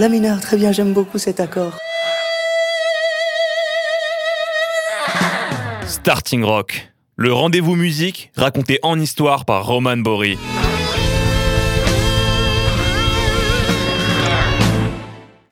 La mineur, très bien, j'aime beaucoup cet accord. Starting Rock, le rendez-vous musique raconté en histoire par Roman Bory.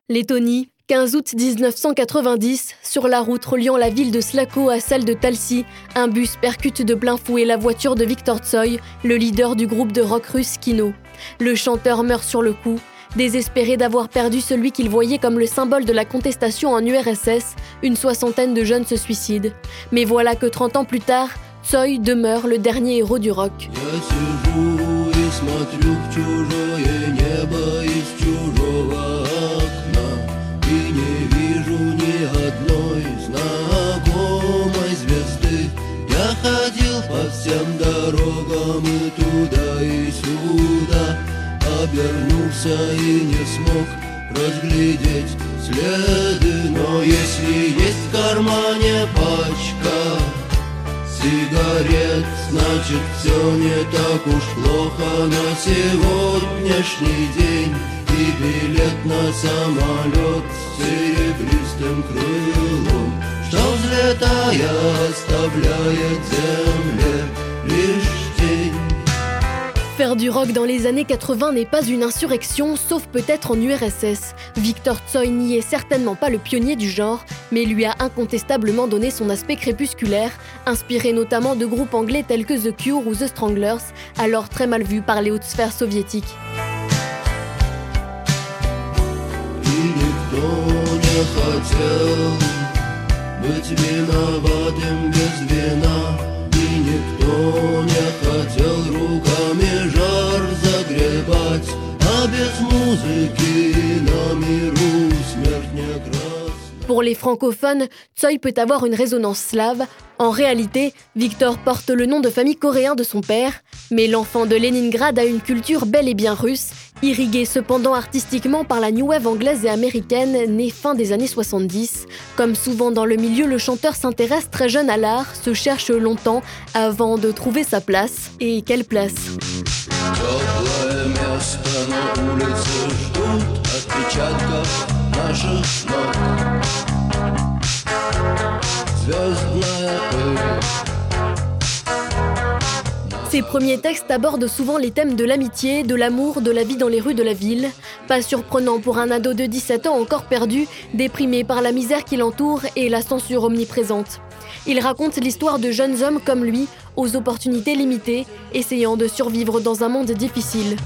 Lettonie, 15 août 1990, sur la route reliant la ville de Slako à celle de Talsi, un bus percute de plein fouet la voiture de Viktor Tsoy, le leader du groupe de rock russe Kino. Le chanteur meurt sur le coup. Désespéré d'avoir perdu celui qu'il voyait comme le symbole de la contestation en URSS, une soixantaine de jeunes se suicident. Mais voilà que 30 ans plus tard, Tsoy demeure le dernier héros du rock. Обернулся и не смог разглядеть следы. Но если есть в кармане пачка сигарет Значит все не так уж плохо на сегодняшний день. И билет на самолет с серебристым крылом. Что взлетая оставляет земле лишь Faire du rock dans les années 80 n'est pas une insurrection, sauf peut-être en URSS. Victor Tsoi n'y est certainement pas le pionnier du genre, mais lui a incontestablement donné son aspect crépusculaire, inspiré notamment de groupes anglais tels que The Cure ou The Stranglers, alors très mal vus par les hautes sphères soviétiques. Pour les francophones, Tsoi peut avoir une résonance slave. En réalité, Victor porte le nom de famille coréen de son père, mais l'enfant de Leningrad a une culture bel et bien russe, irriguée cependant artistiquement par la new wave anglaise et américaine née fin des années 70. Comme souvent dans le milieu, le chanteur s'intéresse très jeune à l'art, se cherche longtemps avant de trouver sa place. Et quelle place? Ses premiers textes abordent souvent les thèmes de l'amitié, de l'amour, de la vie dans les rues de la ville. Pas surprenant pour un ado de 17 ans encore perdu, déprimé par la misère qui l'entoure et la censure omniprésente. Il raconte l'histoire de jeunes hommes comme lui, aux opportunités limitées, essayant de survivre dans un monde difficile.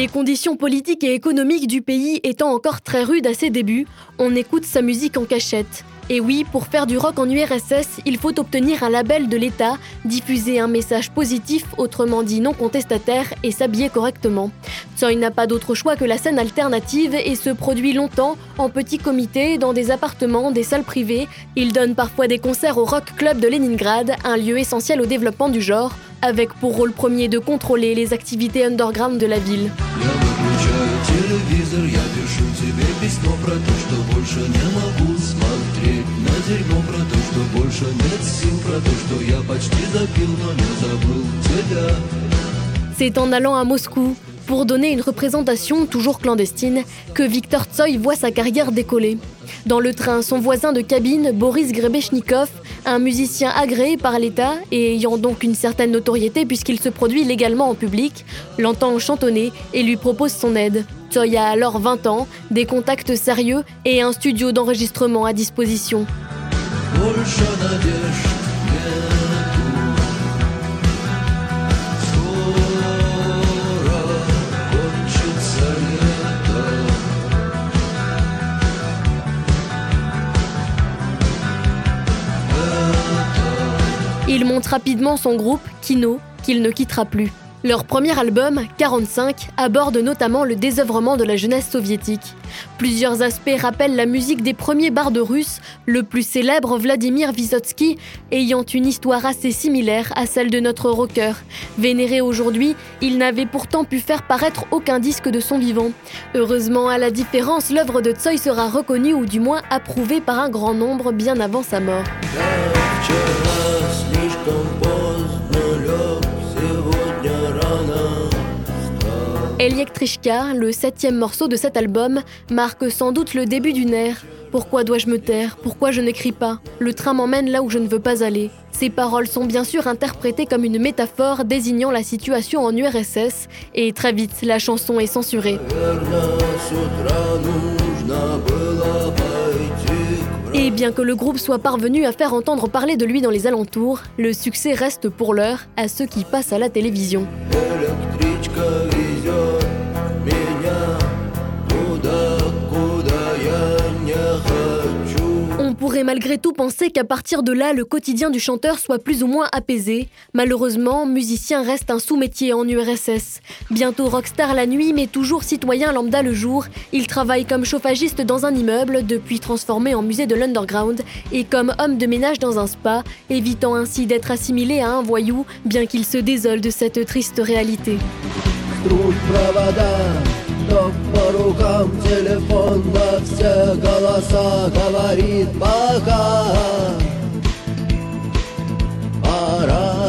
Les conditions politiques et économiques du pays étant encore très rudes à ses débuts, on écoute sa musique en cachette. Et oui, pour faire du rock en URSS, il faut obtenir un label de l'État, diffuser un message positif, autrement dit non contestataire, et s'habiller correctement. Tsoi n'a pas d'autre choix que la scène alternative et se produit longtemps en petit comité, dans des appartements, des salles privées. Il donne parfois des concerts au Rock Club de Leningrad, un lieu essentiel au développement du genre, avec pour rôle premier de contrôler les activités underground de la ville. C'est en allant à Moscou, pour donner une représentation toujours clandestine, que Victor Tsoi voit sa carrière décoller. Dans le train, son voisin de cabine, Boris Grebeshnikov, un musicien agréé par l'État et ayant donc une certaine notoriété puisqu'il se produit légalement en public, l'entend chantonner et lui propose son aide. Tsoi a alors 20 ans, des contacts sérieux et un studio d'enregistrement à disposition. Monte rapidement son groupe, Kino, qu'il ne quittera plus. Leur premier album, 45, aborde notamment le désœuvrement de la jeunesse soviétique. Plusieurs aspects rappellent la musique des premiers bardes russes, le plus célèbre Vladimir Vysotsky, ayant une histoire assez similaire à celle de notre rocker. Vénéré aujourd'hui, il n'avait pourtant pu faire paraître aucun disque de son vivant. Heureusement, à la différence, l'œuvre de Tsoi sera reconnue ou du moins approuvée par un grand nombre bien avant sa mort. Elektrichka, le septième morceau de cet album, marque sans doute le début d'une ère. Pourquoi dois-je me taire? Pourquoi je n'écris pas? Le train m'emmène là où je ne veux pas aller. Ces paroles sont bien sûr interprétées comme une métaphore désignant la situation en URSS, et très vite, la chanson est censurée. Et bien que le groupe soit parvenu à faire entendre parler de lui dans les alentours, le succès reste pour l'heure à ceux qui passent à la télévision. Malgré tout penser qu'à partir de là, le quotidien du chanteur soit plus ou moins apaisé. Malheureusement, musicien reste un sous-métier en URSS. Bientôt rockstar la nuit, mais toujours citoyen lambda le jour, il travaille comme chauffagiste dans un immeuble, depuis transformé en musée de l'underground, et comme homme de ménage dans un spa, évitant ainsi d'être assimilé à un voyou, bien qu'il se désole de cette triste réalité. Рукам, телефон во все голоса Говорит пока Пора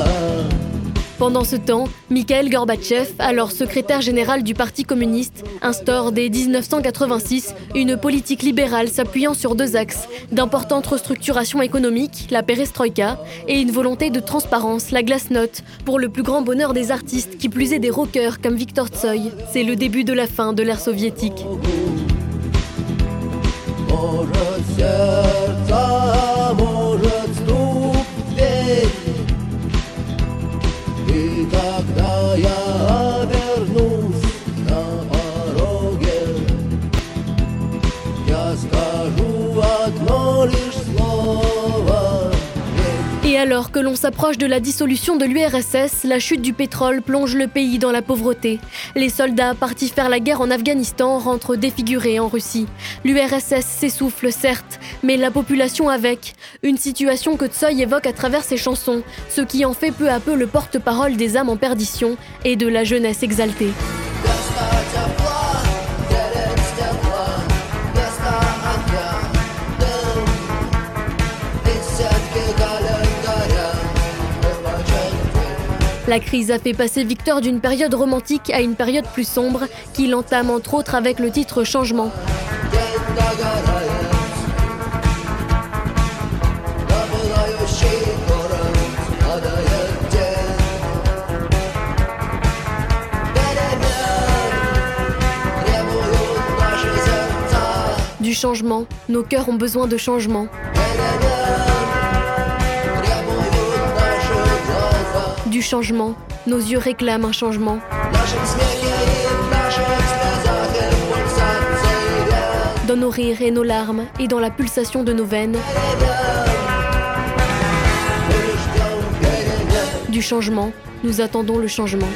Pendant ce temps, Mikhail Gorbatchev, alors secrétaire général du Parti communiste, instaure dès 1986 une politique libérale s'appuyant sur deux axes d'importantes restructurations économiques, la perestroïka, et une volonté de transparence, la glasnost, pour le plus grand bonheur des artistes, qui plus est des rockers comme Viktor Tsoi. C'est le début de la fin de l'ère soviétique. Alors que l'on s'approche de la dissolution de l'URSS, la chute du pétrole plonge le pays dans la pauvreté. Les soldats partis faire la guerre en Afghanistan rentrent défigurés en Russie. L'URSS s'essouffle certes, mais la population avec. Une situation que Tsoy évoque à travers ses chansons, ce qui en fait peu à peu le porte-parole des âmes en perdition et de la jeunesse exaltée. La crise a fait passer Victor d'une période romantique à une période plus sombre, qu'il entame entre autres avec le titre Changement. Nos cœurs ont besoin de changement. du changement. Nos yeux réclament un changement. Dans nos rires et nos larmes et dans la pulsation de nos veines. Du changement, nous attendons le changement.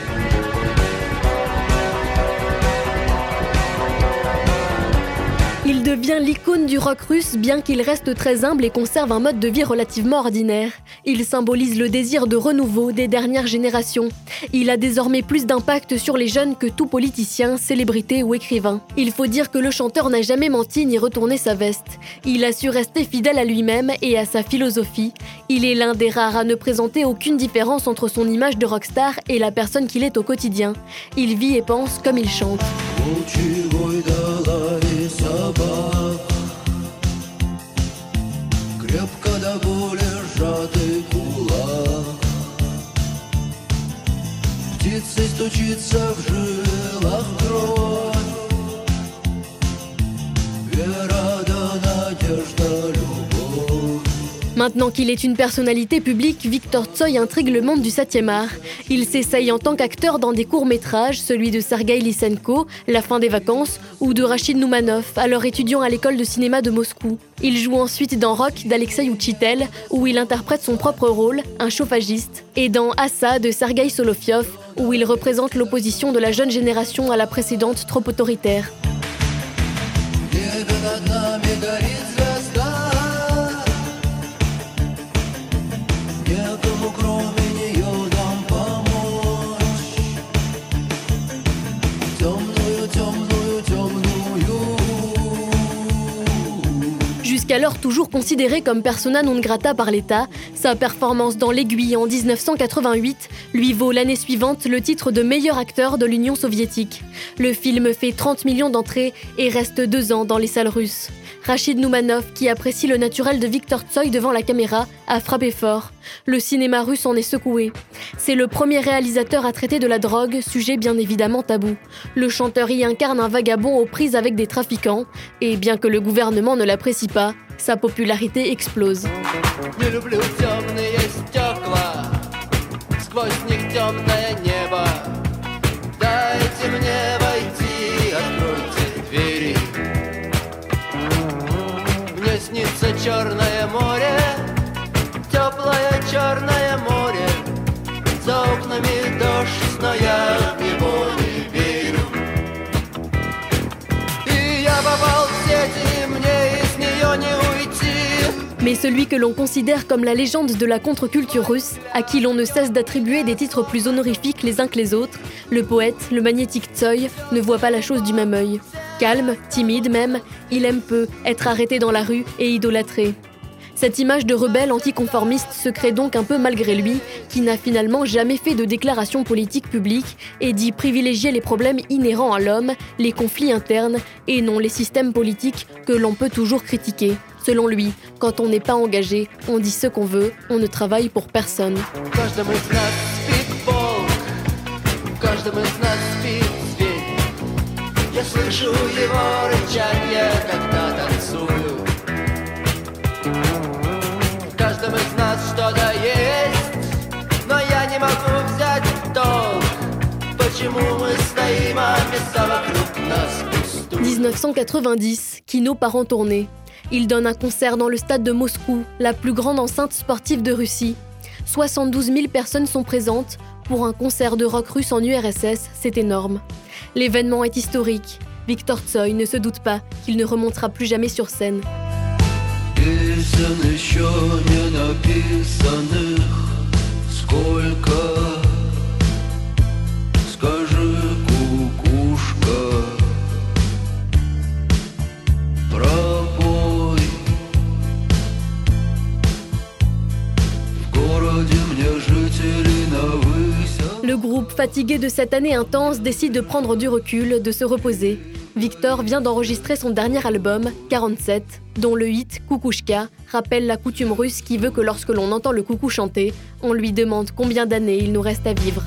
Devient l'icône du rock russe bien qu'il reste très humble et conserve un mode de vie relativement ordinaire. Il symbolise le désir de renouveau des dernières générations. Il a désormais plus d'impact sur les jeunes que tout politicien, célébrité ou écrivain. Il faut dire que le chanteur n'a jamais menti ni retourné sa veste. Il a su rester fidèle à lui-même et à sa philosophie. Il est l'un des rares à ne présenter aucune différence entre son image de rockstar et la personne qu'il est au quotidien. Il vit et pense comme il chante. Собак. Крепко до боли сжатый кулак. Птицей стучится в жилах Maintenant qu'il est une personnalité publique, Victor Tsoi intrigue le monde du 7e art. Il s'essaye en tant qu'acteur dans des courts-métrages, celui de Sergei Lysenko, La fin des vacances, ou de Rachid Noumanov, alors étudiant à l'école de cinéma de Moscou. Il joue ensuite dans Rock d'Alexei Uchitel, où il interprète son propre rôle, un chauffagiste, et dans Assa de Sergei Solofiov, où il représente l'opposition de la jeune génération à la précédente trop autoritaire. Jusqu'alors toujours considéré comme persona non grata par l'État, sa performance dans L'Aiguille en 1988 lui vaut l'année suivante le titre de meilleur acteur de l'Union soviétique. Le film fait 30 millions d'entrées et reste deux ans dans les salles russes. Rachid Noumanov, qui apprécie le naturel de Victor Tsoy devant la caméra, a frappé fort. Le cinéma russe en est secoué. C'est le premier réalisateur à traiter de la drogue, sujet bien évidemment tabou. Le chanteur y incarne un vagabond aux prises avec des trafiquants, et bien que le gouvernement ne l'apprécie pas, Sa popularité explose. снится черное море, теплое черное море, за окнами дождь, но я Mais celui que l'on considère comme la légende de la contre-culture russe, à qui l'on ne cesse d'attribuer des titres plus honorifiques les uns que les autres, le poète, le magnétique Tsoy, ne voit pas la chose du même œil. Calme, timide même, il aime peu être arrêté dans la rue et idolâtré. Cette image de rebelle anticonformiste se crée donc un peu malgré lui, qui n'a finalement jamais fait de déclaration politique publique et dit privilégier les problèmes inhérents à l'homme, les conflits internes, et non les systèmes politiques que l'on peut toujours critiquer. Selon lui, quand on n'est pas engagé, on dit ce qu'on veut, on ne travaille pour personne. В каждом из нас спит волк, в каждом из нас спит зверь. Я слышу его рычанье, когда танцую. В каждом из нас что-то есть, но я не могу взять в толк. Почему мы стоим, а места вокруг нас пустуют? 1990, Kino part en tournée. Il donne un concert dans le stade de Moscou, la plus grande enceinte sportive de Russie. 72 000 personnes sont présentes. Pour un concert de rock russe en URSS, c'est énorme. L'événement est historique. Victor Tsoy ne se doute pas qu'il ne remontera plus jamais sur scène. Fatigué de cette année intense, décide de prendre du recul, de se reposer. Victor vient d'enregistrer son dernier album, 47, dont le hit Kukushka rappelle la coutume russe qui veut que lorsque l'on entend le coucou chanter, on lui demande combien d'années il nous reste à vivre.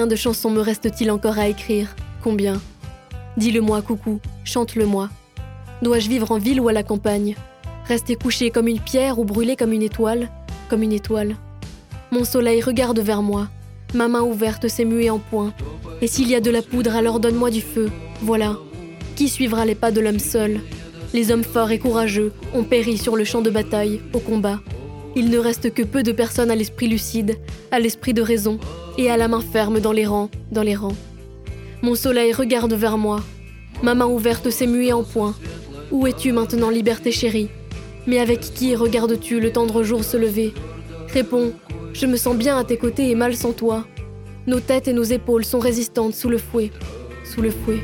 Combien de chansons me reste-t-il encore à écrire? Combien? Dis-le-moi, coucou, chante-le-moi. Dois-je vivre en ville ou à la campagne? Rester couché comme une pierre ou brûler comme une étoile? Comme une étoile. Mon soleil regarde vers moi. Ma main ouverte s'est muée en point. Et s'il y a de la poudre, alors donne-moi du feu. Voilà. Qui suivra les pas de l'homme seul? Les hommes forts et courageux ont péri sur le champ de bataille, au combat. Il ne reste que peu de personnes à l'esprit lucide, à l'esprit de raison, et à la main ferme dans les rangs, dans les rangs. Mon soleil regarde vers moi. Ma main ouverte s'est muée en poing. Où es-tu maintenant, liberté chérie? Mais avec qui regardes-tu le tendre jour se lever? Réponds, je me sens bien à tes côtés et mal sans toi. Nos têtes et nos épaules sont résistantes sous le fouet, sous le fouet.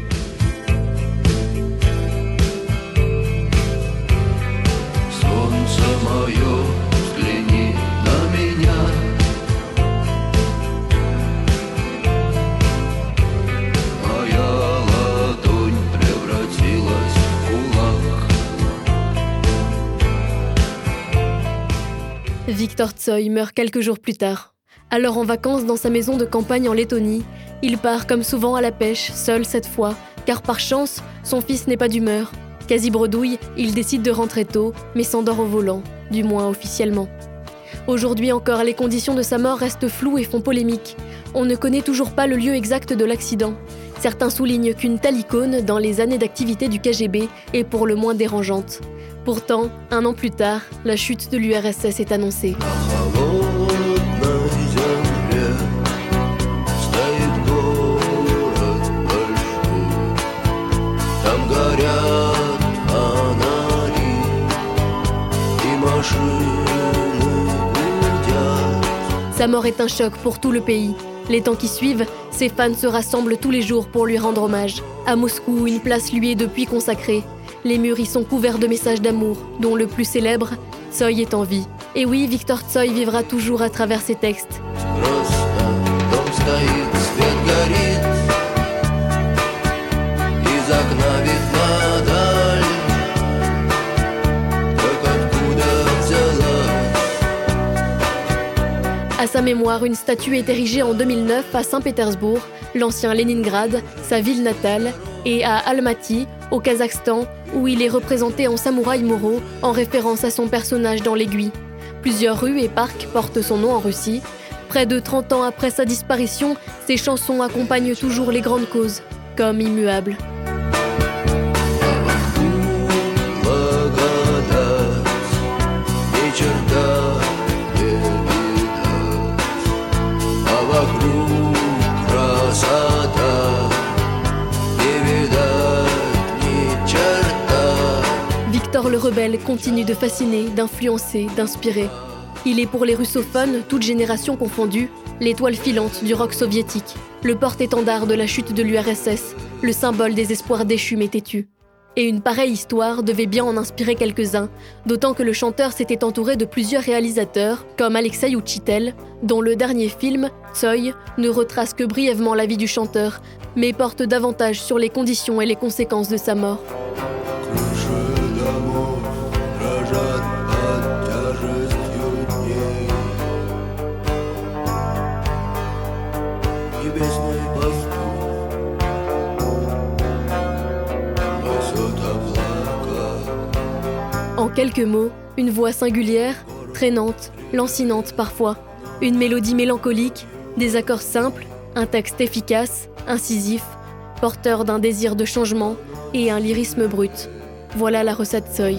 Victor Tsoy meurt quelques jours plus tard. Alors en vacances dans sa maison de campagne en Lettonie, il part comme souvent à la pêche, seul cette fois, car par chance, son fils n'est pas d'humeur. Quasi bredouille, il décide de rentrer tôt, mais s'endort au volant, du moins officiellement. Aujourd'hui encore, les conditions de sa mort restent floues et font polémique. On ne connaît toujours pas le lieu exact de l'accident. Certains soulignent qu'une telle icône, dans les années d'activité du KGB, est pour le moins dérangeante. Pourtant, un an plus tard, la chute de l'URSS est annoncée. Sa mort est un choc pour tout le pays. Les temps qui suivent, ses fans se rassemblent tous les jours pour lui rendre hommage. À Moscou, une place lui est depuis consacrée les murs y sont couverts de messages d'amour, dont le plus célèbre, Tsoi est en vie. Et oui, Victor Tsoï vivra toujours à travers ses textes. À sa mémoire, une statue est érigée en 2009 à Saint-Pétersbourg, l'ancien Leningrad, sa ville natale, et à Almaty, au Kazakhstan, où il est représenté en samouraï Moro en référence à son personnage dans l'aiguille. Plusieurs rues et parcs portent son nom en Russie. Près de 30 ans après sa disparition, ses chansons accompagnent toujours les grandes causes, comme Immuable. Continue de fasciner, d'influencer, d'inspirer. Il est pour les russophones, toutes générations confondues, l'étoile filante du rock soviétique, le porte-étendard de la chute de l'URSS, le symbole des espoirs déchus mais têtus. Et une pareille histoire devait bien en inspirer quelques-uns, d'autant que le chanteur s'était entouré de plusieurs réalisateurs, comme Alexei Ouchitel, dont le dernier film, Tsoy, ne retrace que brièvement la vie du chanteur, mais porte davantage sur les conditions et les conséquences de sa mort. Quelques mots, une voix singulière, traînante, lancinante parfois, une mélodie mélancolique, des accords simples, un texte efficace, incisif, porteur d'un désir de changement et un lyrisme brut. Voilà la recette Soy.